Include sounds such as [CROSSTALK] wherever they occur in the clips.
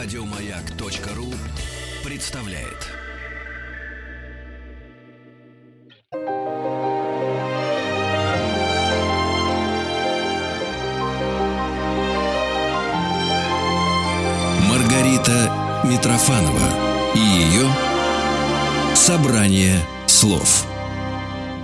Радиомаяк.ру представляет. Маргарита Митрофанова и ее собрание слов.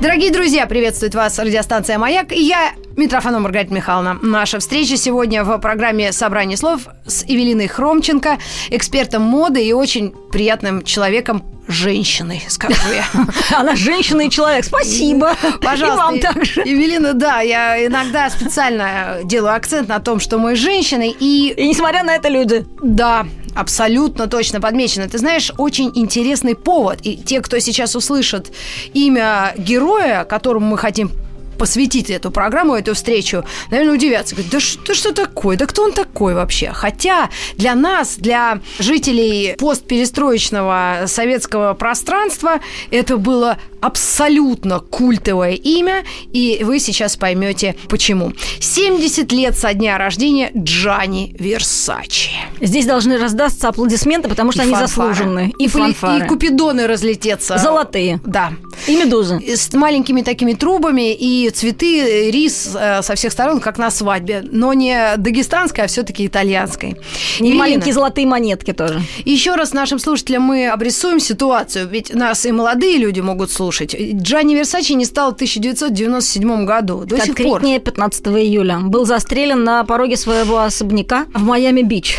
Дорогие друзья, приветствует вас радиостанция «Маяк». И я, Митрофанова Маргарита Михайловна. Наша встреча сегодня в программе «Собрание слов» с Эвелиной Хромченко, экспертом моды и очень приятным человеком, женщиной, скажу я. [LAUGHS] Она женщина и человек. Спасибо. Пожалуйста. И вам также. Евелина, да, я иногда специально делаю акцент на том, что мы женщины, и... И несмотря на это люди. Да, абсолютно точно подмечено. Ты знаешь, очень интересный повод. И те, кто сейчас услышит имя героя, которому мы хотим посвятить эту программу, эту встречу, наверное, удивятся. Говорят, да что, что такое? Да кто он такой вообще? Хотя для нас, для жителей постперестроечного советского пространства, это было абсолютно культовое имя, и вы сейчас поймете почему. 70 лет со дня рождения Джани Версачи. Здесь должны раздаться аплодисменты, потому что И они фанфары. заслуженные. И, фанфары. и купидоны разлететься. Золотые. Да. И медузы. С маленькими такими трубами и цветы, рис э, со всех сторон, как на свадьбе. Но не дагестанской, а все-таки итальянской. И Евелина, маленькие золотые монетки тоже. Еще раз нашим слушателям мы обрисуем ситуацию, ведь нас и молодые люди могут слушать. Джанни Версачи не стал в 1997 году. До сих пор. Конкретнее 15 июля. Был застрелен на пороге своего особняка в Майами-Бич.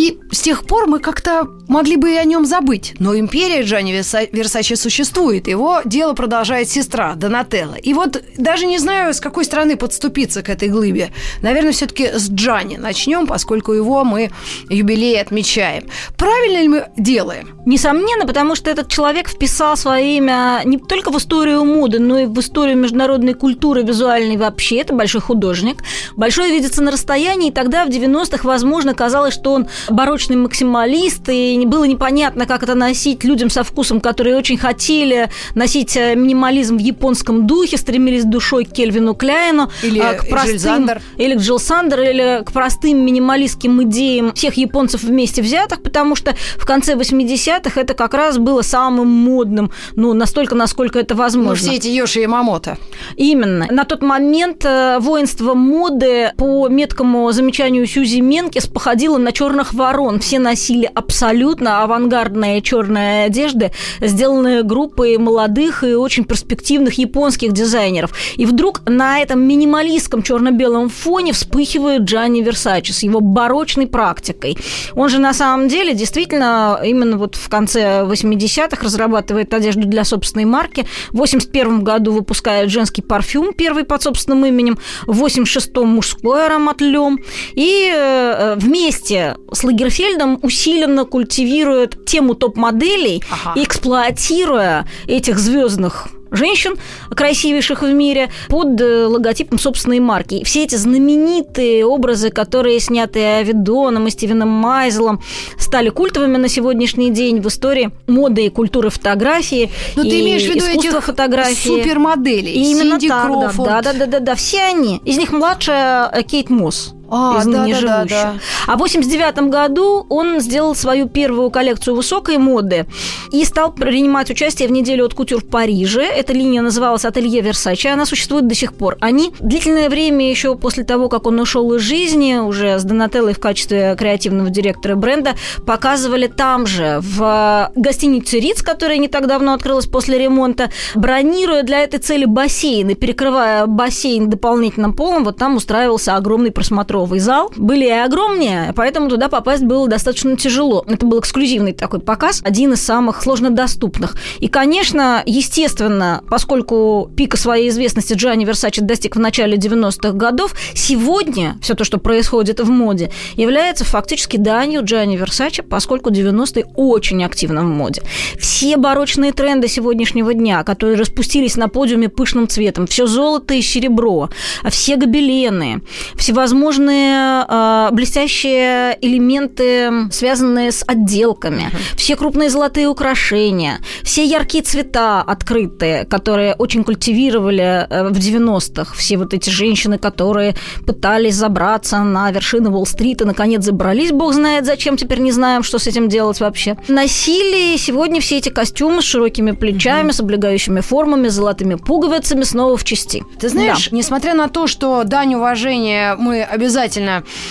И с тех пор мы как-то могли бы и о нем забыть. Но империя Верса- Версачи существует. Его дело продолжает сестра Донателла. И вот даже не знаю, с какой стороны подступиться к этой глыбе. Наверное, все-таки с Джанни начнем, поскольку его мы юбилей отмечаем. Правильно ли мы делаем? Несомненно, потому что этот человек вписал свое имя не только в историю моды, но и в историю международной культуры визуальной вообще. Это большой художник. Большой видится на расстоянии, и тогда в 90-х, возможно, казалось, что он барочный максималист, и было непонятно, как это носить людям со вкусом, которые очень хотели носить э, минимализм в японском духе, стремились душой к Кельвину Кляйну, Или а, к Джилл простым, Сандер. или к Джилл Сандер, или к простым минималистским идеям всех японцев вместе взятых, потому что в конце 80-х это как раз было самым модным, ну, настолько, насколько это Ну, возможно. все эти Йоши и Мамото. Именно. На тот момент э, воинство моды по меткому замечанию Сюзи Менкес походило на черных ворон. Все носили абсолютно авангардные черные одежды, сделанные группой молодых и очень перспективных японских дизайнеров. И вдруг на этом минималистском черно-белом фоне вспыхивает Джанни Версачи с его барочной практикой. Он же на самом деле действительно именно вот в конце 80-х разрабатывает одежду для собственной марки. В 81 году выпускает женский парфюм, первый под собственным именем. В 86-м мужской аромат Лем. И э, вместе Лагерфельдом усиленно культивирует тему топ-моделей, Ага. эксплуатируя этих звездных женщин, красивейших в мире, под э, логотипом собственной марки. И все эти знаменитые образы, которые сняты Авидоном и Стивеном Майзелом, стали культовыми на сегодняшний день в истории моды и культуры фотографии. Но и Ну, ты имеешь в виду этих фотографии. супермоделей? И именно Синди так, да, Кроуфорд. да, да, да, да, да, все они. Из них младшая э, Кейт Мосс. А, из да, ныне да, да, живущих. да. А в 89 году он сделал свою первую коллекцию высокой моды и стал принимать участие в неделе от кутюр в Париже. Эта линия называлась «Ателье Версачи», она существует до сих пор. Они длительное время еще после того, как он ушел из жизни, уже с Донателлой в качестве креативного директора бренда, показывали там же, в гостинице Риц, которая не так давно открылась после ремонта, бронируя для этой цели бассейн и перекрывая бассейн дополнительным полом, вот там устраивался огромный просмотровый зал. Были и огромнее, поэтому туда попасть было достаточно тяжело. Это был эксклюзивный такой показ, один из самых сложнодоступных. И, конечно, естественно, поскольку пика своей известности Джанни Версачи достиг в начале 90-х годов, сегодня все то, что происходит в моде, является фактически данью Джанни Версачи, поскольку 90-е очень активно в моде. Все барочные тренды сегодняшнего дня, которые распустились на подиуме пышным цветом, все золото и серебро, все гобелены, всевозможные различные э, блестящие элементы, связанные с отделками, uh-huh. все крупные золотые украшения, все яркие цвета открытые, которые очень культивировали э, в 90-х. Все вот эти женщины, которые пытались забраться на вершины Уолл-стрит и, наконец, забрались, бог знает зачем, теперь не знаем, что с этим делать вообще. Носили сегодня все эти костюмы с широкими плечами, uh-huh. с облегающими формами, золотыми пуговицами снова в части. Ты знаешь, да. несмотря на то, что дань уважения мы обязательно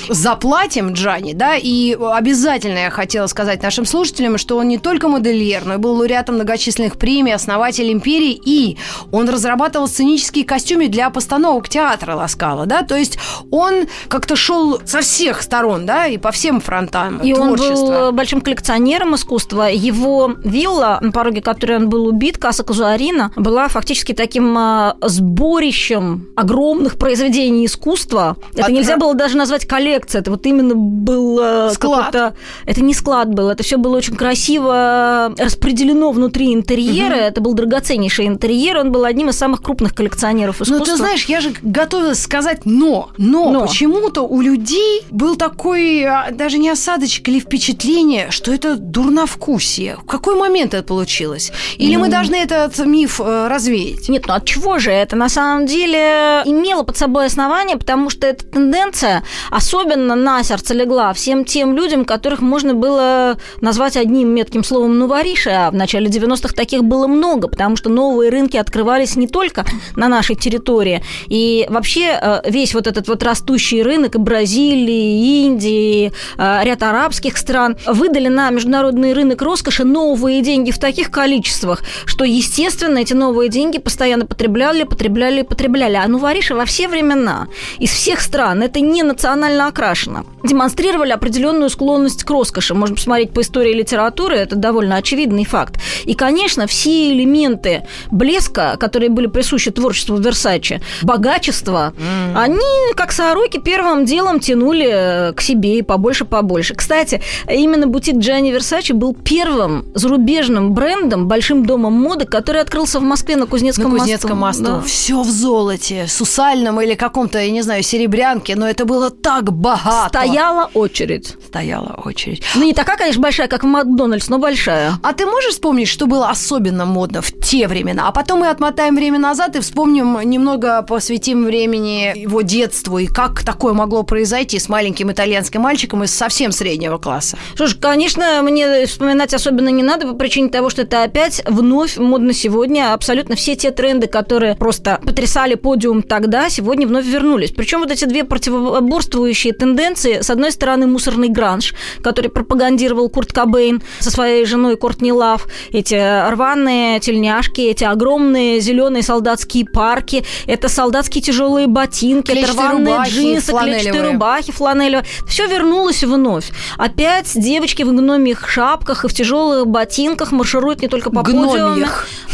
заплатим Джани, да, и обязательно я хотела сказать нашим слушателям, что он не только модельер, но и был лауреатом многочисленных премий, основатель империи, и он разрабатывал сценические костюмы для постановок театра Ласкала, да, то есть он как-то шел со всех сторон, да, и по всем фронтам И творчества. он был большим коллекционером искусства. Его вилла, на пороге которой он был убит, Каса Казуарина, была фактически таким а, сборищем огромных произведений искусства. Это От... нельзя было даже назвать коллекцией. Это вот именно был э, склад. Это не склад был. Это все было очень красиво распределено внутри интерьера. Угу. Это был драгоценнейший интерьер. Он был одним из самых крупных коллекционеров искусства. Ну, ты знаешь, я же готовилась сказать «но». Но, но. почему-то у людей был такой а, даже не осадочек или впечатление, что это дурновкусие. В какой момент это получилось? Или mm. мы должны этот миф э, развеять? Нет, ну от чего же? Это на самом деле имело под собой основание, потому что эта тенденция особенно на сердце легла всем тем людям, которых можно было назвать одним метким словом «новориши», а в начале 90-х таких было много, потому что новые рынки открывались не только на нашей территории. И вообще э, весь вот этот вот растущий рынок и Бразилии, и Индии, э, ряд арабских стран выдали на международный рынок роскоши новые деньги в таких количествах, что, естественно, эти новые деньги постоянно потребляли, потребляли, потребляли. А нувориши во все времена из всех стран это не национально окрашено. Демонстрировали определенную склонность к роскоши. Можно посмотреть по истории литературы, это довольно очевидный факт. И, конечно, все элементы блеска, которые были присущи творчеству Версачи, богачество, mm. они, как сороки, первым делом тянули к себе и побольше-побольше. Кстати, именно бутик Джани Версачи был первым зарубежным брендом, большим домом моды, который открылся в Москве на Кузнецком, на Кузнецком мосту. мосту. Да. Все в золоте, сусальном или каком-то, я не знаю, серебрянке, но это было так богато. Стояла очередь. Стояла очередь. Ну, не такая, конечно, большая, как в Макдональдс, но большая. А ты можешь вспомнить, что было особенно модно в те времена? А потом мы отмотаем время назад и вспомним, немного посвятим времени его детству и как такое могло произойти с маленьким итальянским мальчиком из совсем среднего класса. Ж, конечно, мне вспоминать особенно не надо по причине того, что это опять вновь модно сегодня. Абсолютно все те тренды, которые просто потрясали подиум тогда, сегодня вновь вернулись. Причем вот эти две противоборствующие тенденции. С одной стороны, мусорный гранж, который пропагандировал Курт Кобейн со своей женой Кортни Лав. Эти рваные тельняшки, эти огромные зеленые солдатские парки, это солдатские тяжелые ботинки, клетчатые это рваные рубахи, джинсы, клетчатые рубахи, фланелевые. Все вернулось вновь. Опять девочки в гномих шапках и в тяжелых ботинках маршируют не только по подиуму,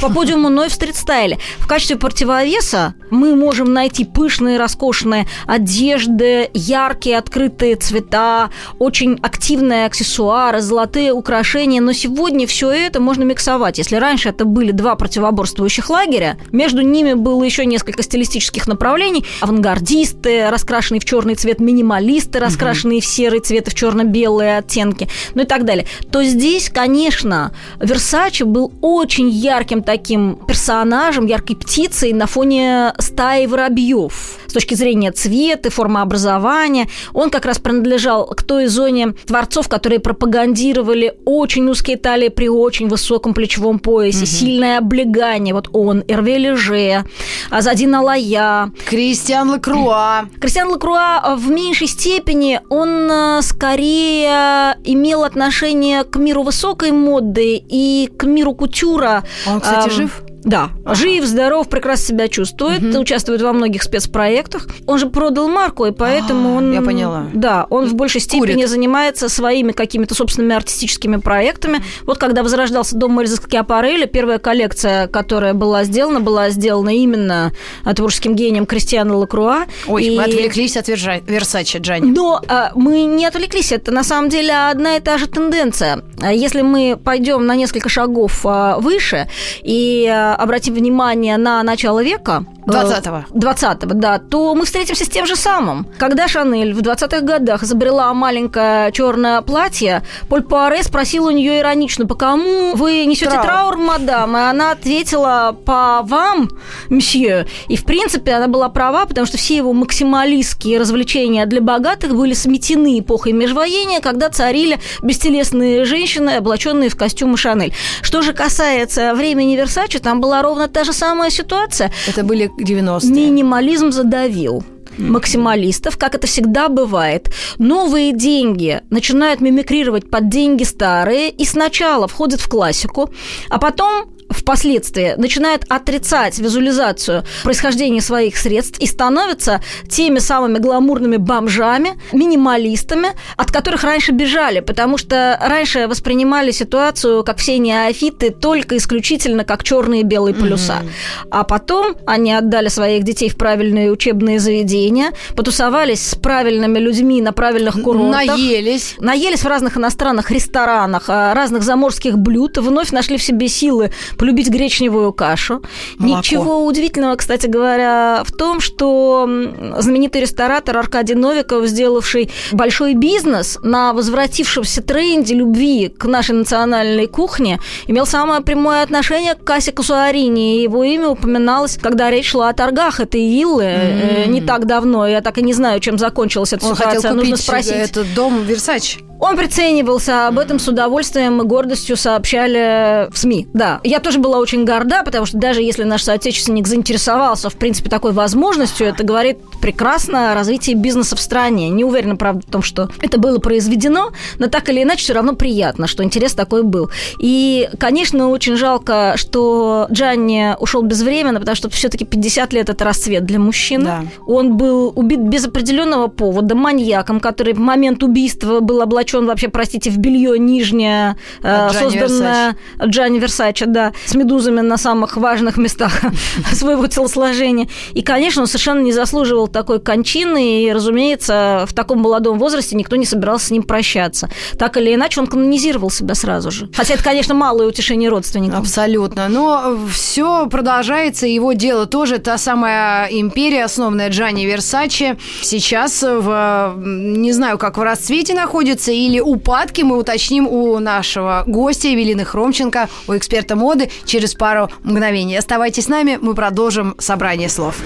по подиуму, но и в стрит-стайле. В качестве противовеса мы можем найти пышные, роскошные одежды, яркие открытые цвета, очень активные аксессуары, золотые украшения. Но сегодня все это можно миксовать. Если раньше это были два противоборствующих лагеря, между ними было еще несколько стилистических направлений. Авангардисты, раскрашенные в черный цвет, минималисты, раскрашенные в серый цвет и в черно-белые оттенки, ну и так далее. То здесь, конечно, Версачи был очень ярким таким персонажем, яркой птицей на фоне стаи воробьев. Точки зрения цвета, формообразования, он как раз принадлежал к той зоне творцов, которые пропагандировали очень узкие талии при очень высоком плечевом поясе, угу. сильное облегание. Вот он, Эрве Леже, Азадин Алая. Кристиан Лекруа. [CLEARS THROAT] Кристиан Лекруа в меньшей степени, он э, скорее имел отношение к миру высокой моды и к миру кутюра. Он, кстати, жив? Да, ага. жив, здоров, прекрасно себя чувствует, угу. участвует во многих спецпроектах. Он же продал марку, и поэтому а, он... Я поняла. Да, он в большей степени Курит. занимается своими какими-то собственными артистическими проектами. Вот когда возрождался дом Мориза Скиапарелли, первая коллекция, которая была сделана, была сделана именно творческим гением Кристиана Лакруа. Ой, и... мы отвлеклись от Версача, Джани. Но а, мы не отвлеклись, это на самом деле одна и та же тенденция. Если мы пойдем на несколько шагов а, выше и а, обратим внимание на начало века, 20-го. 20-го, да, то мы встретимся с тем же самым. Когда Шанель в 20-х годах изобрела маленькое черное платье, Поль Пуаре спросил у нее иронично, по кому вы несете траур. траур, мадам? И она ответила, по вам, мсье. И, в принципе, она была права, потому что все его максималистские развлечения для богатых были сметены эпохой межвоения, когда царили бестелесные женщины, облаченные в костюмы Шанель. Что же касается времени Версачи, там была ровно та же самая ситуация. Это были 90-е. Минимализм задавил максималистов, как это всегда бывает. Новые деньги начинают мимикрировать под деньги старые и сначала входят в классику, а потом впоследствии начинает отрицать визуализацию происхождения своих средств и становится теми самыми гламурными бомжами, минималистами, от которых раньше бежали, потому что раньше воспринимали ситуацию, как все неофиты, только исключительно как черные и белые полюса. Mm-hmm. А потом они отдали своих детей в правильные учебные заведения, потусовались с правильными людьми на правильных курортах. Наелись. Наелись в разных иностранных ресторанах, а, разных заморских блюд, вновь нашли в себе силы полюбить гречневую кашу. Молоко. Ничего удивительного, кстати говоря, в том, что знаменитый ресторатор Аркадий Новиков, сделавший большой бизнес на возвратившемся тренде любви к нашей национальной кухне, имел самое прямое отношение к кассе Касуарини. Его имя упоминалось, когда речь шла о торгах этой виллы mm-hmm. не так давно. Я так и не знаю, чем закончилась эта Он ситуация. Хотел Нужно спросить. этот дом Версач. Он приценивался, об этом с удовольствием и гордостью сообщали в СМИ. Да, я тоже была очень горда, потому что даже если наш соотечественник заинтересовался, в принципе, такой возможностью, это говорит прекрасно о развитии бизнеса в стране. Не уверена, правда, в том, что это было произведено, но так или иначе все равно приятно, что интерес такой был. И, конечно, очень жалко, что Джанни ушел безвременно, потому что все-таки 50 лет это расцвет для мужчины. Да. Он был убит без определенного повода маньяком, который в момент убийства был облачен облачен вообще, простите, в белье нижнее, э, созданное Джанни Версаче, да, с медузами на самых важных местах [LAUGHS] своего телосложения. И, конечно, он совершенно не заслуживал такой кончины, и, разумеется, в таком молодом возрасте никто не собирался с ним прощаться. Так или иначе, он канонизировал себя сразу же. Хотя это, конечно, малое утешение родственников. Абсолютно. Но все продолжается, его дело тоже. Та самая империя, основанная Джанни Версаче, сейчас в, не знаю, как в расцвете находится, или упадки мы уточним у нашего гостя Евелины Хромченко, у эксперта моды, через пару мгновений. Оставайтесь с нами, мы продолжим собрание слов.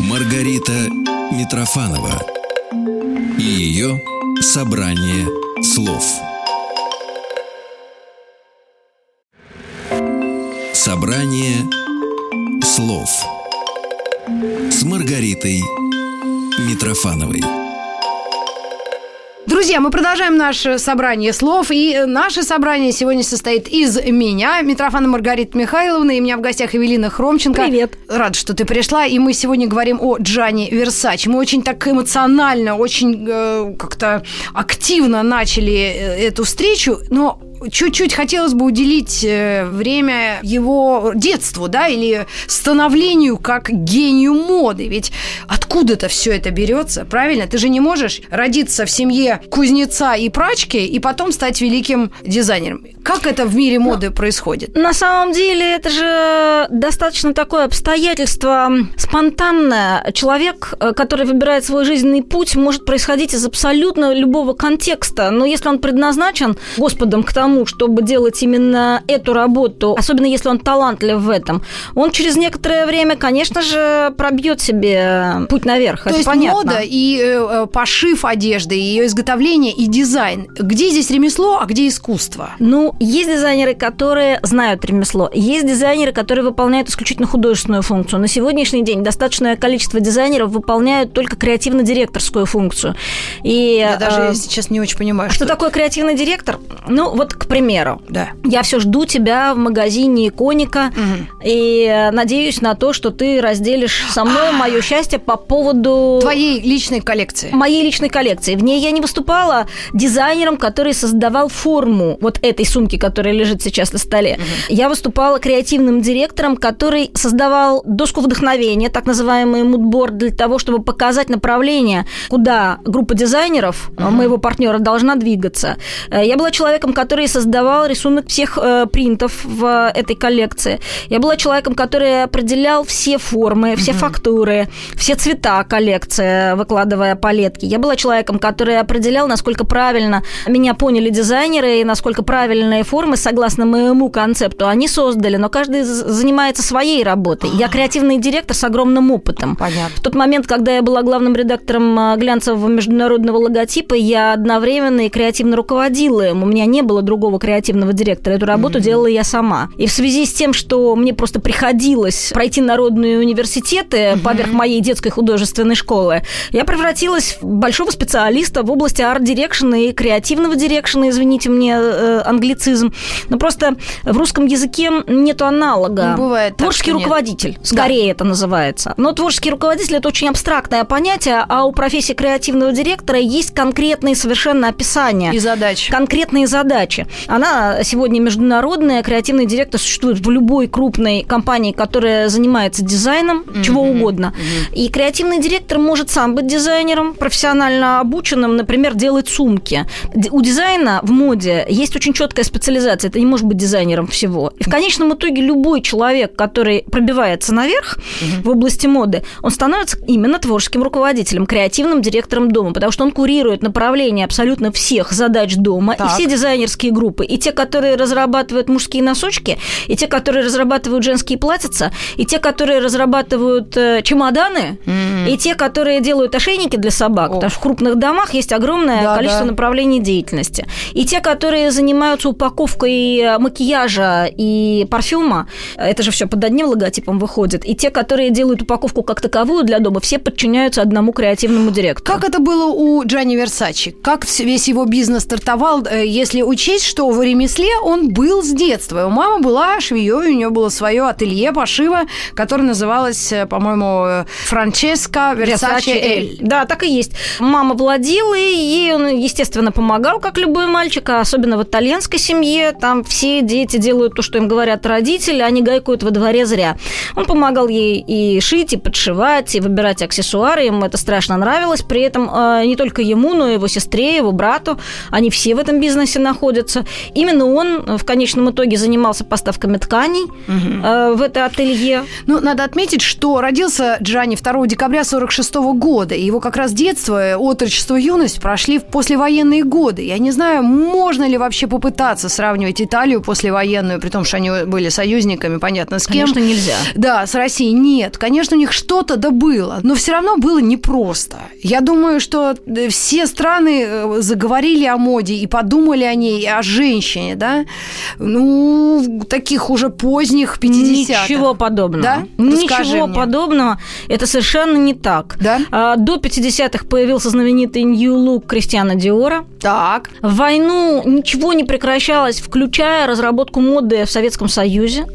Маргарита Митрофанова и ее собрание слов. Собрание слов с Маргаритой Митрофановой. Друзья, мы продолжаем наше собрание слов. И наше собрание сегодня состоит из меня, Митрофана Маргариты Михайловны, и у меня в гостях Эвелина Хромченко. Привет. Рад, что ты пришла. И мы сегодня говорим о Джане Версач. Мы очень так эмоционально, очень э, как-то активно начали э, эту встречу, но чуть-чуть хотелось бы уделить э, время его детству, да, или становлению как гению моды. Ведь откуда-то все это берется, правильно? Ты же не можешь родиться в семье кузнеца и прачки и потом стать великим дизайнером. Как это в мире моды происходит? На самом деле это же достаточно такое обстоятельство спонтанное. Человек, э, который выбирает свой жизненный путь, может происходить из абсолютно любого контекста. Но если он предназначен Господом к тому, чтобы делать именно эту работу, особенно если он талантлив в этом, он через некоторое время, конечно же, пробьет себе путь наверх. То это есть понятно. мода и э, пошив одежды, ее изготовление и дизайн. Где здесь ремесло, а где искусство? Ну, есть дизайнеры, которые знают ремесло. Есть дизайнеры, которые выполняют исключительно художественную функцию. На сегодняшний день достаточное количество дизайнеров выполняют только креативно-директорскую функцию. И, Я даже э, сейчас не очень понимаю. Что, что такое креативный директор? Ну, вот к примеру, да. я все жду тебя в магазине Иконика угу. и надеюсь на то, что ты разделишь со мной мое счастье по поводу... Твоей личной коллекции. Моей личной коллекции. В ней я не выступала дизайнером, который создавал форму вот этой сумки, которая лежит сейчас на столе. Угу. Я выступала креативным директором, который создавал доску вдохновения, так называемый мудборд, для того, чтобы показать направление, куда группа дизайнеров угу. моего партнера должна двигаться. Э, я была человеком, который создавал рисунок всех э, принтов в этой коллекции. Я была человеком, который определял все формы, все угу. фактуры, все цвета коллекции, выкладывая палетки. Я была человеком, который определял, насколько правильно меня поняли дизайнеры и насколько правильные формы, согласно моему концепту, они создали. Но каждый занимается своей работой. Я креативный директор с огромным опытом. Понятно. В тот момент, когда я была главным редактором а, глянцевого международного логотипа, я одновременно и креативно руководила им. У меня не было другого креативного директора. Эту работу mm-hmm. делала я сама. И в связи с тем, что мне просто приходилось пройти народные университеты mm-hmm. поверх моей детской художественной школы, я превратилась в большого специалиста в области арт-дирекшена и креативного дирекшена, извините мне, э, англицизм. Но просто в русском языке нету аналога. Не бывает Творческий так, руководитель, скорее да. это называется. Но творческий руководитель – это очень абстрактное понятие, а у профессии креативного директора есть конкретные совершенно описания. И задачи. Конкретные задачи. Она сегодня международная. Креативный директор существует в любой крупной компании, которая занимается дизайном, mm-hmm. чего угодно. Mm-hmm. И креативный директор может сам быть дизайнером, профессионально обученным, например, делать сумки. У дизайна в моде есть очень четкая специализация. Это не может быть дизайнером всего. И в конечном итоге любой человек, который пробивается наверх mm-hmm. в области моды, он становится именно творческим руководителем, креативным директором дома, потому что он курирует направление абсолютно всех задач дома так. и все дизайнерские группы. И те, которые разрабатывают мужские носочки, и те, которые разрабатывают женские платьица, и те, которые разрабатывают э, чемоданы, mm-hmm. и те, которые делают ошейники для собак. О. Потому что в крупных домах есть огромное да, количество да. направлений деятельности. И те, которые занимаются упаковкой э, макияжа и парфюма, это же все под одним логотипом выходит. И те, которые делают упаковку как таковую для дома, все подчиняются одному креативному директору. Как это было у Джанни Версачи? Как весь его бизнес стартовал, э, если учесть, что в ремесле он был с детства? У мамы была швеей, у нее было свое ателье пошива, которое называлось, э, по-моему, Франческо Версачи Эль. Да, так и есть. Мама владела, и ей он, естественно, помогал, как любой мальчик, а особенно в итальянской семье. Там все дети делают то, что им говорят родители, они гайкают во дворе зря. Он помогал ей и шить, и подшивать, и выбирать аксессуары. Ему это страшно нравилось. При этом э, не только ему, но и его сестре, его брату. Они все в этом бизнесе находятся. Именно он в конечном итоге занимался поставками тканей угу. в это ателье. Ну, надо отметить, что родился Джанни 2 декабря 46 года. И его как раз детство, отрочество, юность прошли в послевоенные годы. Я не знаю, можно ли вообще попытаться сравнивать Италию послевоенную, при том, что они были союзниками, понятно, с кем. Конечно, нельзя. Да, с Россией нет. Конечно, у них что-то да было, но все равно было непросто. Я думаю, что э, все страны э, заговорили о моде и подумали о ней, о женщине, да? Ну, таких уже поздних 50-х. Ничего подобного. Да? Ничего подобного. Это совершенно не так. Да? А, до 50-х появился знаменитый New Look Кристиана Диора. Так. В войну ничего не прекращалось, включая разработку моды в Советском Союзе.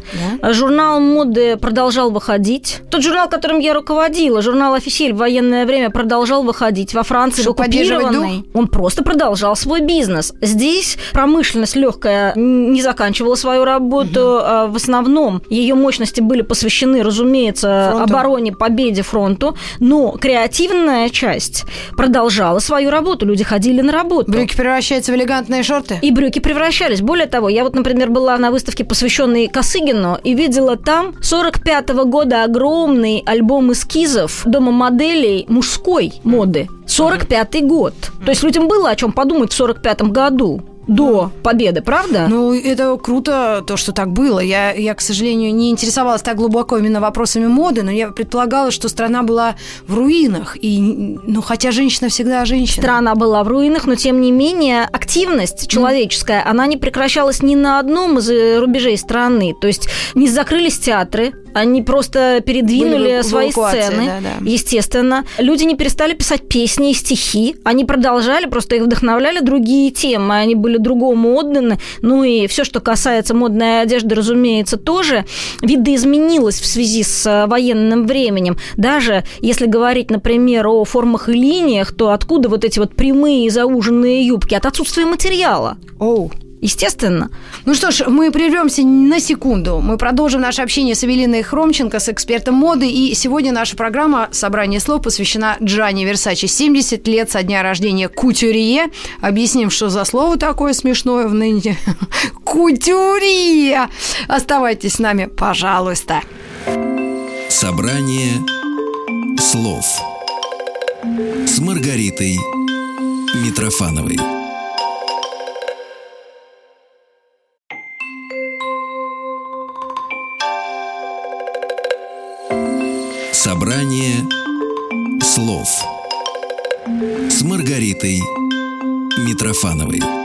Да? Журнал моды продолжал выходить. Тот журнал, которым я руководила, журнал «Офисель» в военное время продолжал выходить во Франции, Чтобы в оккупированной. Он просто продолжал свой бизнес. Здесь промышленность легкая не заканчивала свою работу. Угу. В основном ее мощности были посвящены, разумеется, фронту. обороне, победе фронту. Но креативная часть продолжала свою работу. Люди ходили на работу. Брюки превращаются в элегантные шорты? И брюки превращались. Более того, я вот, например, была на выставке, посвященной Косыгину, и видела там 45 -го года огромный альбом эскизов дома моделей мужской моды. 45-й год. То есть людям было о чем подумать в 45-м году до победы, правда? Ну, это круто, то, что так было. Я, я, к сожалению, не интересовалась так глубоко именно вопросами моды, но я предполагала, что страна была в руинах. И, ну, хотя женщина всегда женщина. Страна была в руинах, но, тем не менее, активность человеческая, mm. она не прекращалась ни на одном из э, рубежей страны. То есть не закрылись театры, они просто передвинули свои сцены, да, да. естественно. Люди не перестали писать песни и стихи, они продолжали, просто их вдохновляли другие темы, они были другому отданы. Ну и все, что касается модной одежды, разумеется, тоже видоизменилось в связи с э, военным временем. Даже если говорить, например, о формах и линиях, то откуда вот эти вот прямые зауженные юбки? От отсутствия материала. Oh. Естественно. Ну что ж, мы прервемся на секунду. Мы продолжим наше общение с Эвелиной Хромченко, с экспертом моды. И сегодня наша программа «Собрание слов» посвящена Джанни Версачи. 70 лет со дня рождения кутюрье. Объясним, что за слово такое смешное в ныне. [LAUGHS] Кутюрье! Оставайтесь с нами, пожалуйста. Собрание слов с Маргаритой Митрофановой. Собрание слов с Маргаритой Митрофановой.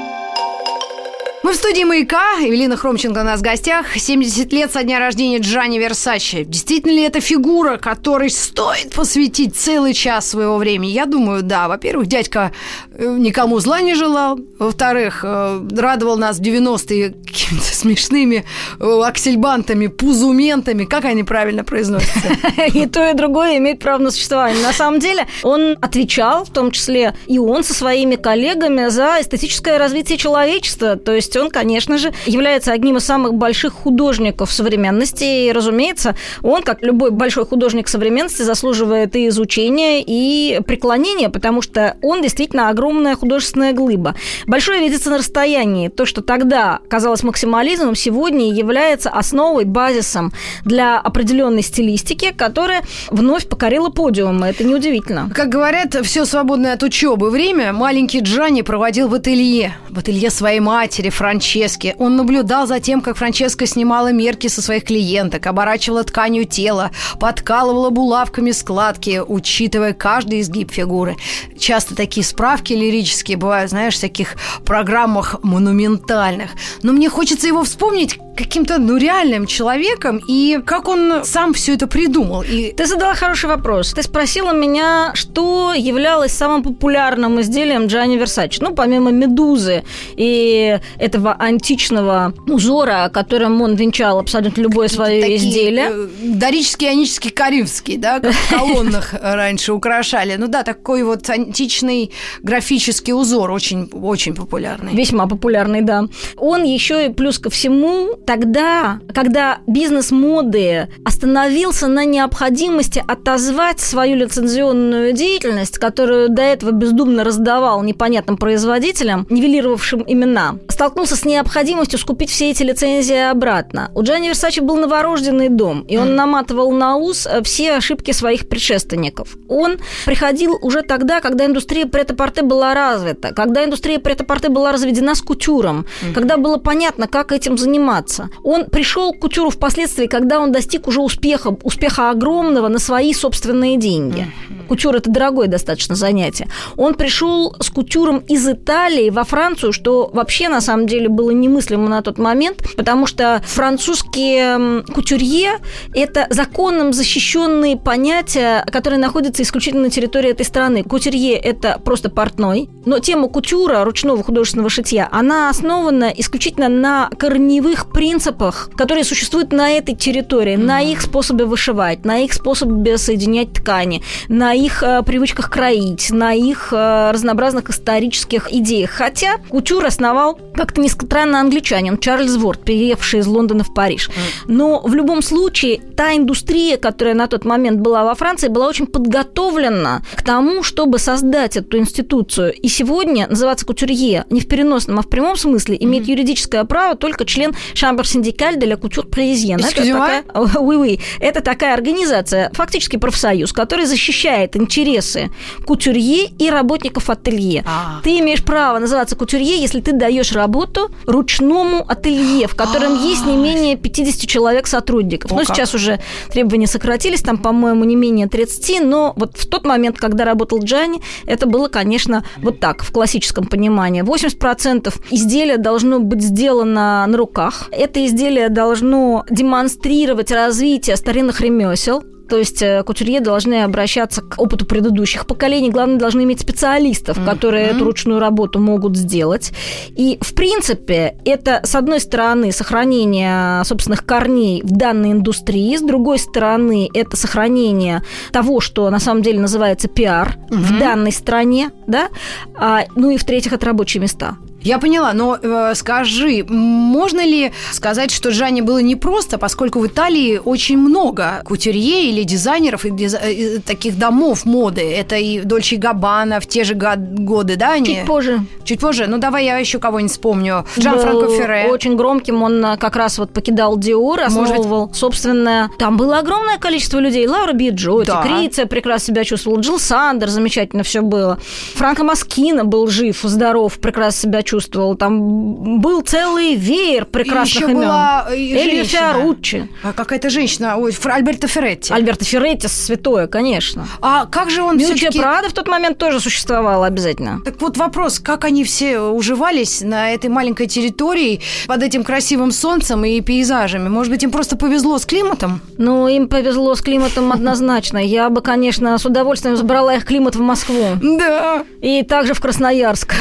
Мы в студии «Маяка». Эвелина Хромченко у нас в гостях. 70 лет со дня рождения Джани Версачи. Действительно ли это фигура, которой стоит посвятить целый час своего времени? Я думаю, да. Во-первых, дядька э, никому зла не желал. Во-вторых, э, радовал нас в 90-е какими-то смешными э, аксельбантами, пузументами. Как они правильно произносятся? [LAUGHS] И то, и другое имеет право на существование. На самом деле, он отвечал, в том числе и он со своими коллегами, за эстетическое развитие человечества. То есть он, конечно же, является одним из самых больших художников современности. И, разумеется, он, как любой большой художник современности, заслуживает и изучения, и преклонения, потому что он действительно огромная художественная глыба. Большое видится на расстоянии. То, что тогда казалось максимализмом, сегодня является основой, базисом для определенной стилистики, которая вновь покорила подиум. Это неудивительно. Как говорят, все свободное от учебы время маленький Джанни проводил в ателье. В ателье своей матери, Франчески. Он наблюдал за тем, как Франческа снимала мерки со своих клиенток, оборачивала тканью тела, подкалывала булавками складки, учитывая каждый изгиб фигуры. Часто такие справки лирические бывают, знаешь, в таких программах монументальных. Но мне хочется его вспомнить каким-то, ну, реальным человеком, и как он сам все это придумал. И... Ты задала хороший вопрос. Ты спросила меня, что являлось самым популярным изделием Джанни Версачи. Ну, помимо «Медузы» и этого античного узора, которым он венчал абсолютно любое свое Такие, изделие. э, Дорический, анический, карибский, да, как в колоннах [LAUGHS] раньше украшали. Ну да, такой вот античный графический узор, очень, очень популярный. Весьма популярный, да. Он еще и плюс ко всему тогда, когда бизнес моды остановился на необходимости отозвать свою лицензионную деятельность, которую до этого бездумно раздавал непонятным производителям, нивелировавшим имена, столкнулся с необходимостью скупить все эти лицензии обратно. У Джанни Версачи был новорожденный дом, и он наматывал на ус э, все ошибки своих предшественников. Он приходил уже тогда, когда индустрия претапорте была развита, когда индустрия претапорте была разведена с кутюром, когда было понятно, как этим заниматься. Он пришел к кутюру впоследствии, когда он достиг уже успеха, успеха огромного на свои собственные деньги. Кутюр – это дорогое достаточно занятие. Он пришел с кутюром из Италии во Францию, что вообще на самом деле было немыслимо на тот момент, потому что французские кутюрье – это законом защищенные понятия, которые находятся исключительно на территории этой страны. Кутюрье – это просто портной, но тема кутюра, ручного художественного шитья, она основана исключительно на корневых принципах, которые существуют на этой территории, на их способе вышивать, на их способе соединять ткани, на их э, привычках кроить, на их э, разнообразных исторических идеях. Хотя кутюр основал как-то не странно англичанин Чарльз Ворд, переехавший из Лондона в Париж. Но в любом случае та индустрия, которая на тот момент была во Франции, была очень подготовлена к тому, чтобы создать эту институцию. И сегодня называться кутюрье не в переносном, а в прямом смысле имеет юридическое право только член syndicale de la couture parisienne. Это такая, [LAUGHS] oui, oui. это такая организация, фактически профсоюз, который защищает интересы кутюрье и работников ателье. А. Ты имеешь право называться кутюрье, если ты даешь работу ручному ателье, в котором есть не менее 50 человек сотрудников. О, ну, как. сейчас уже требования сократились, там, по-моему, не менее 30, но вот в тот момент, когда работал Джани, это было, конечно, вот так, в классическом понимании. 80% изделия должно быть сделано на руках. Это изделие должно демонстрировать развитие старинных ремесел, то есть э, кутюрье должны обращаться к опыту предыдущих поколений. Главное, должны иметь специалистов, которые эту ручную работу могут сделать. И, в принципе, это, с одной стороны, сохранение собственных корней в данной индустрии, с другой стороны, это сохранение того, что на самом деле называется пиар в данной стране, да, а, ну и, в-третьих, это рабочие места. Я поняла, но э, скажи, можно ли сказать, что Джанни было непросто, поскольку в Италии очень много кутюрье или дизайнеров и диз... э, таких домов моды. Это и Дольче и Габбана в те же годы, да, они? Чуть позже. Чуть позже. Ну, давай я еще кого-нибудь вспомню. Джан Франко Ферре. Очень громким. Он э, как раз вот покидал Диор, основывал собственное. Там было огромное количество людей. Лаура Биджоти, да. Криция прекрасно себя чувствовала, Джилл Сандер замечательно все было. Франко Маскина был жив, здоров, прекрасно себя чувствовал. Там был целый веер прекрасных имен. была Эльвия Фиоруччи. А какая-то женщина, ой, Альберто Ферретти. Альберто Ферретти, святое, конечно. А как же он Милча все Прада в тот момент тоже существовала обязательно. Так вот вопрос, как они все уживались на этой маленькой территории под этим красивым солнцем и пейзажами? Может быть, им просто повезло с климатом? Ну, им повезло с климатом [LAUGHS] однозначно. Я бы, конечно, с удовольствием забрала их климат в Москву. Да. И также в Красноярск.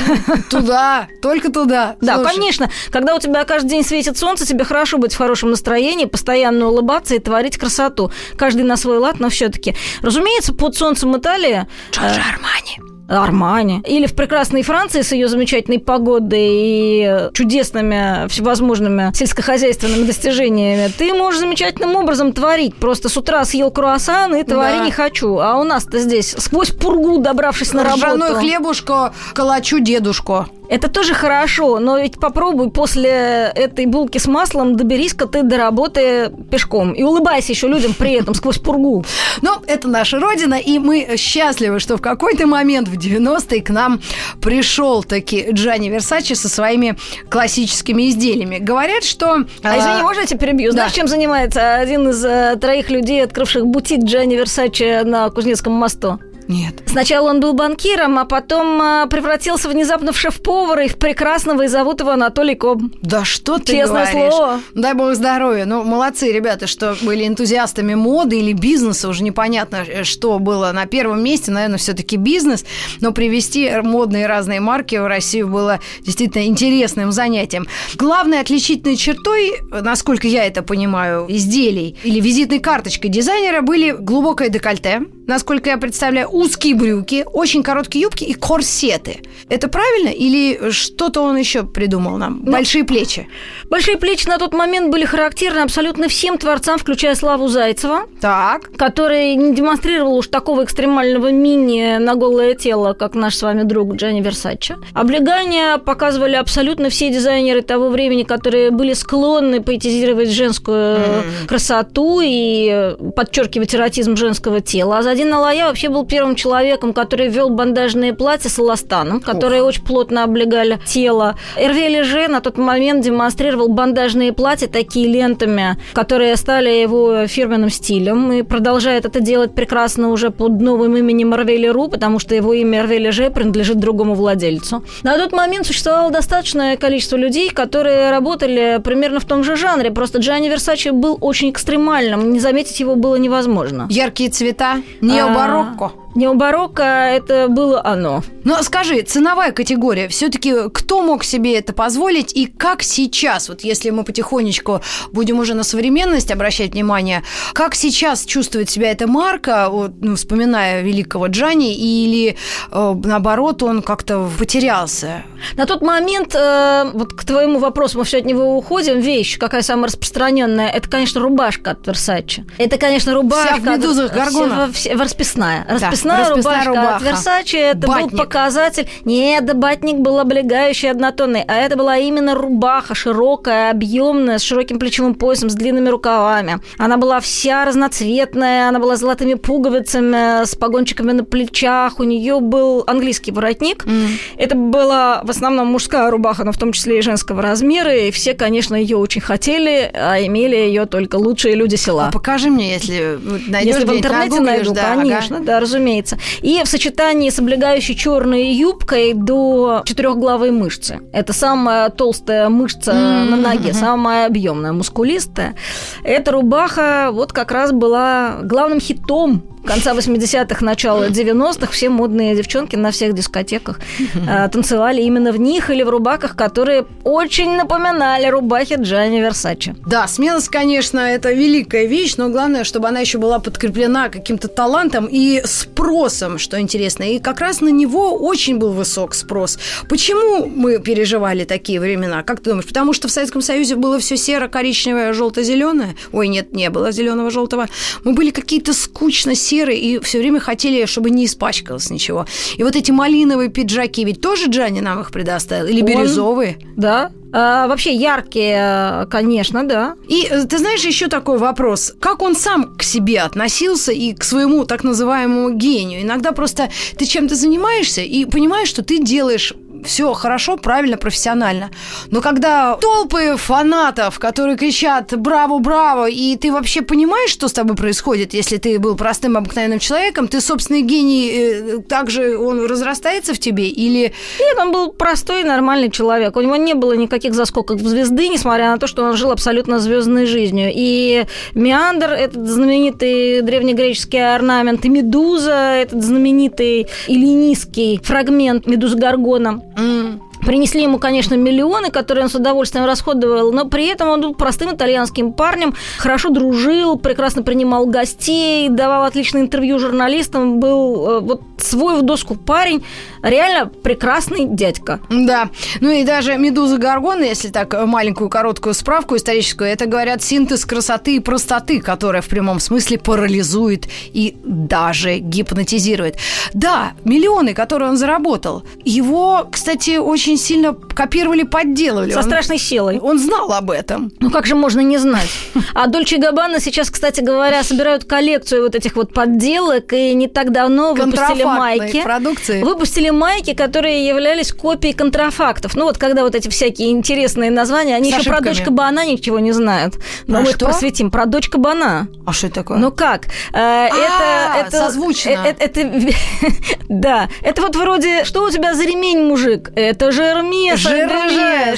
Туда, только туда. Да, конечно. Когда у тебя каждый день светит солнце, тебе хорошо быть в хорошем настроении, постоянно улыбаться и творить красоту. Каждый на свой лад, но все-таки. Разумеется, под солнцем Италии... Джорджо Армани. Армани. Или в прекрасной Франции с ее замечательной погодой и чудесными всевозможными сельскохозяйственными достижениями, ты можешь замечательным образом творить. Просто с утра съел круассан и твори да. не хочу. А у нас-то здесь сквозь пургу, добравшись на работу. Хлебушку, калачу дедушку. Это тоже хорошо, но ведь попробуй после этой булки с маслом доберись-ка ты до работы пешком. И улыбайся еще людям при этом сквозь пургу. Но это наша родина, и мы счастливы, что в какой-то момент в 90-е к нам пришел таки Джанни Версачи со своими классическими изделиями. Говорят, что... А, извини, можно я тебя перебью? Знаешь, чем занимается один из э, троих людей, открывших бутик Джанни Версачи на Кузнецком мосту? Нет. Сначала он был банкиром, а потом а, превратился внезапно в шеф-повара и в прекрасного, и зовут его Анатолий Коб. Да что ты Честное говоришь? слово. Дай бог здоровья. Ну, молодцы ребята, что были энтузиастами моды или бизнеса. Уже непонятно, э, что было на первом месте. Наверное, все-таки бизнес. Но привести модные разные марки в Россию было действительно интересным занятием. Главной отличительной чертой, насколько я это понимаю, изделий или визитной карточкой дизайнера были глубокое декольте, насколько я представляю, узкие брюки, очень короткие юбки и корсеты. Это правильно или что-то он еще придумал нам? Ну, Большие плечи. Большие плечи на тот момент были характерны абсолютно всем творцам, включая Славу Зайцева. Так. Который не демонстрировал уж такого экстремального мини на голое тело, как наш с вами друг Джанни Версачи. Облегания показывали абсолютно все дизайнеры того времени, которые были склонны поэтизировать женскую mm. красоту и подчеркивать эротизм женского тела. А Задин Алая вообще был первым человеком, который ввел бандажные платья с эластаном, которые Ох. очень плотно облегали тело. Эрве Леже на тот момент демонстрировал бандажные платья такие лентами, которые стали его фирменным стилем и продолжает это делать прекрасно уже под новым именем Эрве Леру, потому что его имя Эрве Леже принадлежит другому владельцу. На тот момент существовало достаточное количество людей, которые работали примерно в том же жанре, просто Джанни Версачи был очень экстремальным, не заметить его было невозможно. Яркие цвета, необарокко. А, Необарокко это было оно. Но скажи, ценовая категория, все-таки кто мог себе это позволить и как сейчас, вот если мы потихонечку будем уже на современность обращать внимание, как сейчас чувствует себя эта марка, вот, ну, вспоминая великого Джани, или э, наоборот он как-то потерялся? На тот момент, э, вот к твоему вопросу, мы все от него уходим, вещь, какая самая распространенная, это, конечно, рубашка от Версачи. Это, конечно, рубашка. Вся в медузах горгона. Расписная. Расписная расписная, расписная рубашка, рубаха. от Версачи. Это батник. был показатель. Нет, да батник был облегающий однотонный, а это была именно рубаха, широкая, объемная, с широким плечевым поясом, с длинными рукавами. Она была вся разноцветная, она была с золотыми пуговицами, с погончиками на плечах. У нее был английский воротник. Mm. Это была в основном мужская рубаха, но в том числе и женского размера. И все, конечно, ее очень хотели, а имели ее только лучшие люди села. А покажи мне, если найдешь Если в интернете найду, да, конечно, ага. да, разумеется разумеется. И в сочетании с облегающей черной юбкой до четырехглавой мышцы. Это самая толстая мышца mm-hmm. на ноге, самая объемная, мускулистая. Эта рубаха вот как раз была главным хитом конца 80-х, начала 90-х все модные девчонки на всех дискотеках э, танцевали именно в них или в рубаках, которые очень напоминали рубахи Джани Версачи. Да, смелость, конечно, это великая вещь, но главное, чтобы она еще была подкреплена каким-то талантом и спросом, что интересно. И как раз на него очень был высок спрос. Почему мы переживали такие времена? Как ты думаешь? Потому что в Советском Союзе было все серо-коричневое, желто-зеленое? Ой, нет, не было зеленого, желтого. Мы были какие-то скучно серые и все время хотели, чтобы не испачкалось ничего. И вот эти малиновые пиджаки, ведь тоже Джани нам их предоставил? Или Он- бирюзовые? Да. А, вообще яркие, конечно, да. И э, ты знаешь, еще такой вопрос. Как он сам к себе относился и к своему так называемому гению? Иногда просто ты чем-то занимаешься и понимаешь, что ты делаешь все хорошо, правильно, профессионально. Но когда толпы фанатов, которые кричат «Браво, браво!» и ты вообще понимаешь, что с тобой происходит, если ты был простым обыкновенным человеком, ты собственный гений, э, также он разрастается в тебе или... Нет, он был простой, нормальный человек. У него не было никаких заскоков в звезды, несмотря на то, что он жил абсолютно звездной жизнью. И Меандр, этот знаменитый древнегреческий орнамент, и Медуза, этот знаменитый эллинистский фрагмент Медузы Гаргона, 嗯。Принесли ему, конечно, миллионы, которые он с удовольствием расходовал, но при этом он был простым итальянским парнем, хорошо дружил, прекрасно принимал гостей, давал отличные интервью журналистам, был э, вот свой в доску парень, реально прекрасный дядька. Да. Ну и даже «Медуза Гаргона», если так э, маленькую короткую справку историческую, это, говорят, синтез красоты и простоты, которая в прямом смысле парализует и даже гипнотизирует. Да, миллионы, которые он заработал, его, кстати, очень сильно копировали, подделывали. Со Он- страшной силой. Он знал об этом. Ну как же можно не знать? А Дольче Габбана сейчас, кстати говоря, собирают коллекцию вот этих вот подделок, и не так давно выпустили майки. продукции. Выпустили майки, которые являлись копией контрафактов. Ну вот когда вот эти всякие интересные названия, они С еще про ошибками. дочь Кабана ничего не знают. Но Про мы их просветим. Про дочь Кабана. А что это такое? Ну как? Э, это, это созвучно. э, э, Это, [LAUGHS] да. Это вот вроде, что у тебя за ремень, мужик? Это же Эрмес.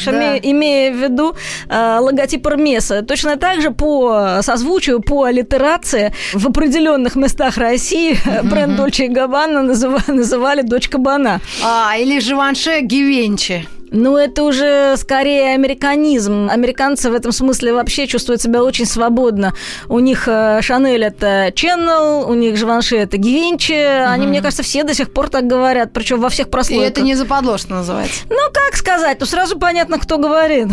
Да. имея в виду э, логотип Эрмеса. Точно так же по созвучию, по аллитерации в определенных местах России [LAUGHS] бренд Дольче и Габбана называ- называли дочь кабана. А, или Живанше Гивенчи. Ну, это уже скорее американизм. Американцы в этом смысле вообще чувствуют себя очень свободно. У них э, Шанель это Channel, у них Живанши это Гивенчи. Они, мне кажется, все до сих пор так говорят, причем во всех И прослойках. это не западло, что называется. Ну, как сказать? Ну, сразу понятно, кто говорит.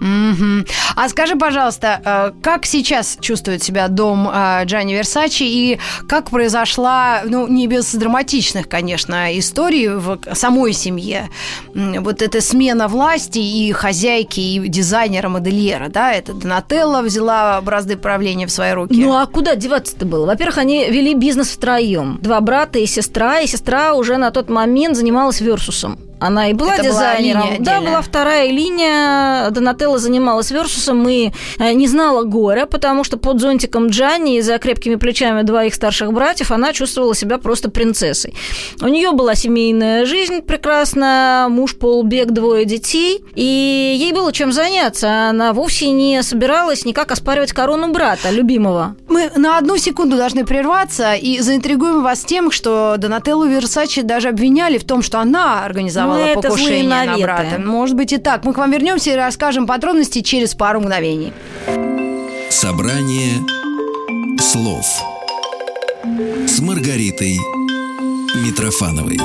Мгм. А скажи, пожалуйста, э, как сейчас чувствует себя дом э, Джанни Версачи и как произошла, ну, не без драматичных, конечно, историй в самой семье, вот эта смена власти и хозяйки, и дизайнера, модельера, да, это Донателла взяла бразды правления в свои руки. Ну, а куда деваться-то было? Во-первых, они вели бизнес втроем. Два брата и сестра, и сестра уже на тот момент занималась Версусом. Она и была Это была дизайнером. линия да, была вторая линия. Донателла занималась Версусом и э, не знала горя, потому что под зонтиком Джанни и за крепкими плечами двоих старших братьев она чувствовала себя просто принцессой. У нее была семейная жизнь прекрасная, муж полбег, двое детей, и ей было чем заняться. Она вовсе не собиралась никак оспаривать корону брата, любимого. Мы на одну секунду должны прерваться и заинтригуем вас тем, что Донателлу Версачи даже обвиняли в том, что она организовала Ну, покушение на брата. Может быть и так. Мы к вам вернемся и расскажем подробности через пару мгновений. Собрание слов с Маргаритой Митрофановой.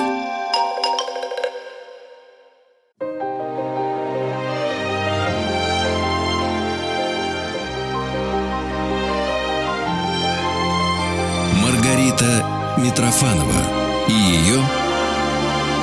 Маргарита Митрофанова и ее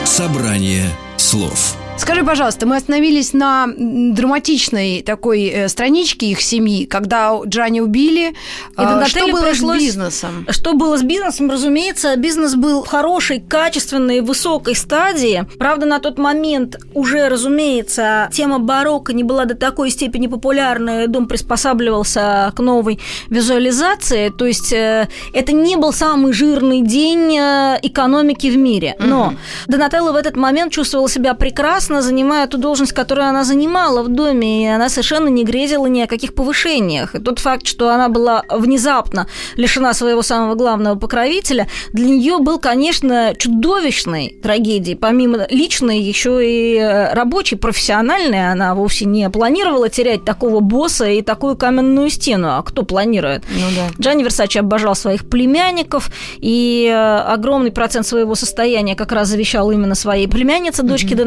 собрание слов. Скажи, пожалуйста, мы остановились на драматичной такой э, страничке их семьи, когда Джанни убили. А, Донателле что было пришлось- с бизнесом? Что было с бизнесом? Разумеется, бизнес был в хорошей, качественной, высокой стадии. Правда, на тот момент уже, разумеется, тема барокко не была до такой степени популярна, и дом приспосабливался к новой визуализации. То есть э, это не был самый жирный день э, экономики в мире. Но Донателло в этот момент чувствовала себя прекрасно, прекрасно занимая ту должность, которую она занимала в доме, и она совершенно не грезила ни о каких повышениях. И тот факт, что она была внезапно лишена своего самого главного покровителя, для нее был, конечно, чудовищной трагедией. Помимо личной, еще и рабочей, профессиональной. Она вовсе не планировала терять такого босса и такую каменную стену. А кто планирует? Ну, да. Джанни Версачи обожал своих племянников, и э, огромный процент своего состояния как раз завещал именно своей племяннице, дочке mm-hmm.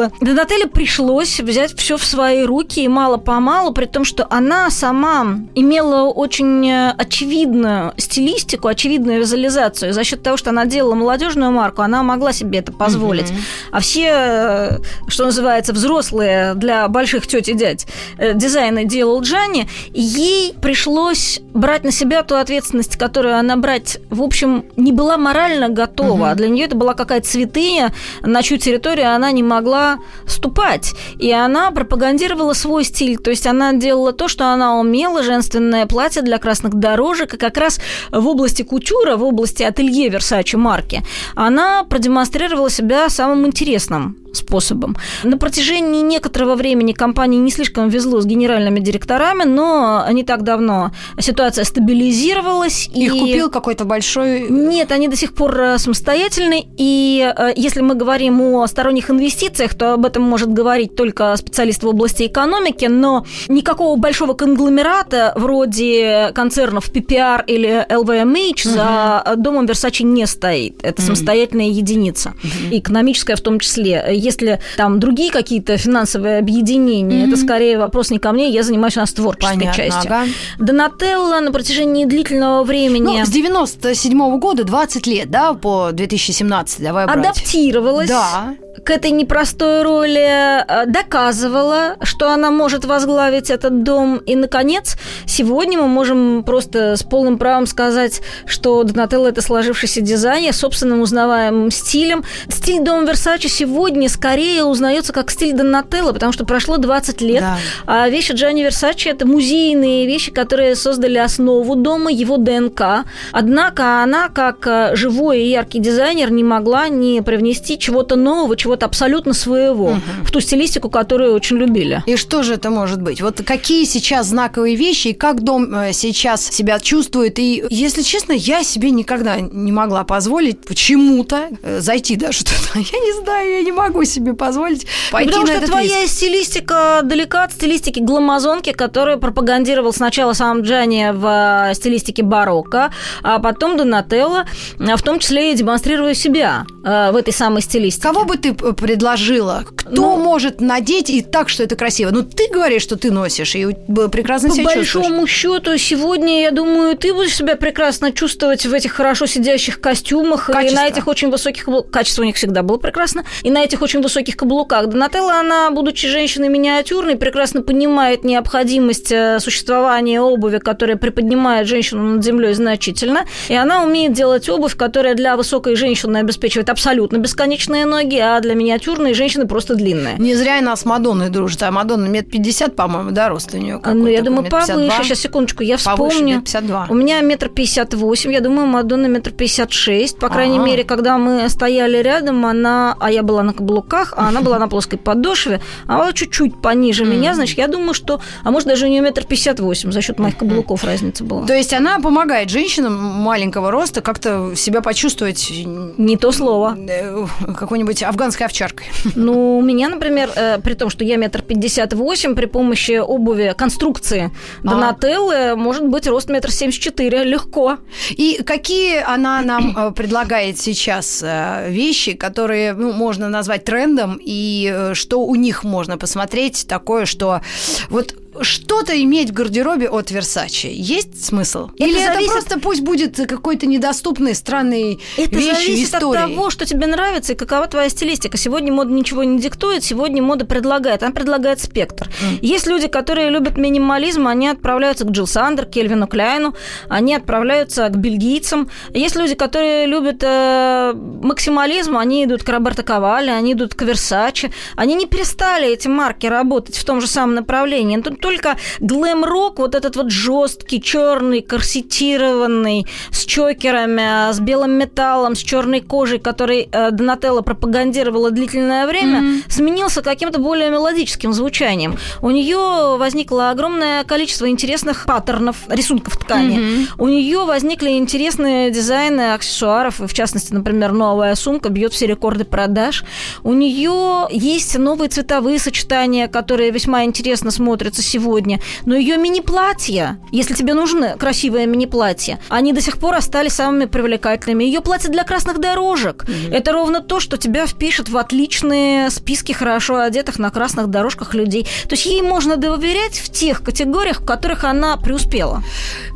Донателлы. Донателле пришлось взять все в свои руки, и мало-помалу, при том, что она сама имела очень э, очевидную стилистику, очевидную визуализацию. За счет того, что она делала молодежную марку, она могла себе это позволить. Mm-hmm. А все, э, что называется, взрослые для больших теть и дядь дизайны делал Джанни, ей пришлось брать на себя ту ответственность, которую она брать, в общем, не была морально готова. А для нее это была какая-то святыня, на чью территорию она не могла ступать. И она пропагандировала свой стиль. То есть она делала то, что она умела, женственное платье для красных дорожек. И как раз в области кутюра, в области ателье Версачи марки, она продемонстрировала себя самым интересным способом. На протяжении некоторого времени компании не слишком везло с генеральными директорами, но не так давно ситуация стабилизировалась. Их и... купил какой-то большой... Нет, они до сих пор э, самостоятельны, и э, если мы говорим о сторонних инвестициях, то об этом может говорить только специалист в области экономики, но никакого большого конгломерата вроде концернов PPR или LVMH угу. за домом Versace не стоит. Это самостоятельная единица, угу. экономическая в том числе если там другие какие-то финансовые объединения, mm-hmm. это скорее вопрос не ко мне, я занимаюсь у нас творческой Понятно, частью. Ага. Донателло на протяжении длительного времени... Ну, с 97 -го года 20 лет, да, по 2017, давай брать. Адаптировалась. Да к этой непростой роли, э, доказывала, что она может возглавить этот дом. И, наконец, сегодня мы можем просто с полным правом сказать, что Донателло – это сложившийся дизайнер собственным узнаваемым стилем. Стиль дома Версачи сегодня скорее узнается как стиль Донателло, потому что прошло 20 лет, да. а вещи Джанни Версачи – это музейные вещи, которые создали основу дома, его ДНК. Однако она, как э, живой и яркий дизайнер, не могла не привнести чего-то нового, чего-то абсолютно своего угу. в ту стилистику, которую очень любили. И что же это может быть? Вот какие сейчас знаковые вещи и как дом э, сейчас себя чувствует? И, если честно, я себе никогда не могла позволить почему-то э, зайти даже [LAUGHS] туда. Я не знаю, я не могу себе позволить пойти Потому на что твоя риск. стилистика далека от стилистики гламазонки, которую пропагандировал сначала сам Джани в э, стилистике барокко, а потом Донателло, в том числе и демонстрируя себя в этой самой стилистике. Кого бы ты ты предложила? Кто ну, может надеть и так, что это красиво? Ну, ты говоришь, что ты носишь, и прекрасно по себя. По большому счету, сегодня, я думаю, ты будешь себя прекрасно чувствовать в этих хорошо сидящих костюмах Качество. и на этих очень высоких каблуках. Качество у них всегда было прекрасно. И на этих очень высоких каблуках. Донателла, она, будучи женщиной миниатюрной, прекрасно понимает необходимость э, существования обуви, которая приподнимает женщину над землей значительно. И она умеет делать обувь, которая для высокой женщины обеспечивает абсолютно бесконечные ноги, а для миниатюрной женщины просто длинная. Не зря она с Мадонной дружит. А Мадонна метр пятьдесят, по-моему, да, рост у нее Ну, я думаю, повыше. Сейчас, секундочку, я вспомню. Повыше, у меня метр пятьдесят восемь, я думаю, Мадонна метр пятьдесят шесть. По крайней А-а-а. мере, когда мы стояли рядом, она... А я была на каблуках, а она была на плоской подошве, а она чуть-чуть пониже меня, значит, я думаю, что... А может, даже у нее метр пятьдесят восемь за счет моих каблуков разница была. То есть она помогает женщинам маленького роста как-то себя почувствовать... Не то слово. Э, какой-нибудь афганской овчаркой. Ну, у меня, например, э, при том, что я метр пятьдесят восемь, при помощи обуви, конструкции Донателлы, а. может быть рост метр семьдесят четыре, легко. И какие она нам э, предлагает сейчас э, вещи, которые ну, можно назвать трендом, и э, что у них можно посмотреть такое, что вот что-то иметь в гардеробе от Versace есть смысл? Это Или зависит... это просто пусть будет какой-то недоступный, странный это вещью зависит истории? от того, что тебе нравится и какова твоя стилистика. Сегодня мода ничего не диктует, сегодня мода предлагает. Она предлагает спектр. Mm. Есть люди, которые любят минимализм, они отправляются к Джилл Сандер, Кельвину Кляйну, они отправляются к бельгийцам. Есть люди, которые любят э, максимализм, они идут к Роберто Кавале, они идут к Versace. Они не перестали, эти марки, работать в том же самом направлении. Тут только глэм-рок, вот этот вот жесткий, черный, корсетированный, с чокерами, с белым металлом, с черной кожей, который э, Донателло пропагандировала длительное время, mm-hmm. сменился каким-то более мелодическим звучанием. У нее возникло огромное количество интересных паттернов, рисунков ткани. Mm-hmm. У нее возникли интересные дизайны аксессуаров, в частности, например, новая сумка бьет все рекорды продаж. У нее есть новые цветовые сочетания, которые весьма интересно смотрятся сегодня. Но ее мини-платья, если тебе нужно красивое мини-платье, они до сих пор остались самыми привлекательными. Ее платье для красных дорожек. Mm-hmm. Это ровно то, что тебя впишет в отличные списки хорошо одетых на красных дорожках людей. То есть ей можно доверять в тех категориях, в которых она преуспела.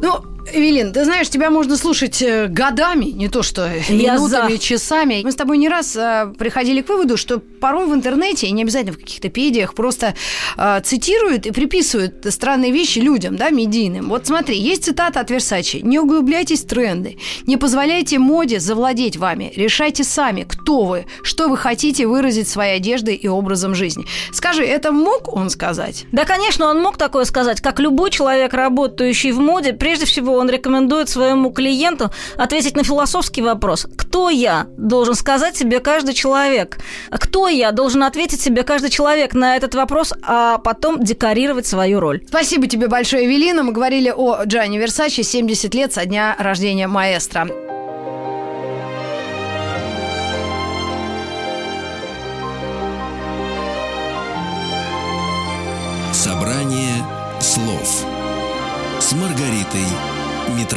Ну, Эвелин, ты знаешь, тебя можно слушать э, годами, не то что минутами, за. часами. Мы с тобой не раз э, приходили к выводу, что порой в интернете, и не обязательно в каких-то педиях, просто э, цитируют и приписывают странные вещи людям, да, медийным. Вот смотри, есть цитата от Версачи. «Не углубляйтесь в тренды, не позволяйте моде завладеть вами, решайте сами, кто вы, что вы хотите выразить своей одеждой и образом жизни». Скажи, это мог он сказать? Да, конечно, он мог такое сказать. Как любой человек, работающий в моде, прежде всего он рекомендует своему клиенту ответить на философский вопрос. Кто я? Должен сказать себе каждый человек. Кто я? Должен ответить себе каждый человек на этот вопрос, а потом декорировать свою роль. Спасибо тебе большое, Эвелина. Мы говорили о Джанни Версаче 70 лет со дня рождения маэстро.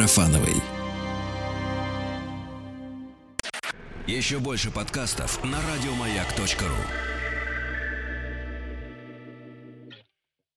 Митрофановой. Еще больше подкастов на радиомаяк.ру.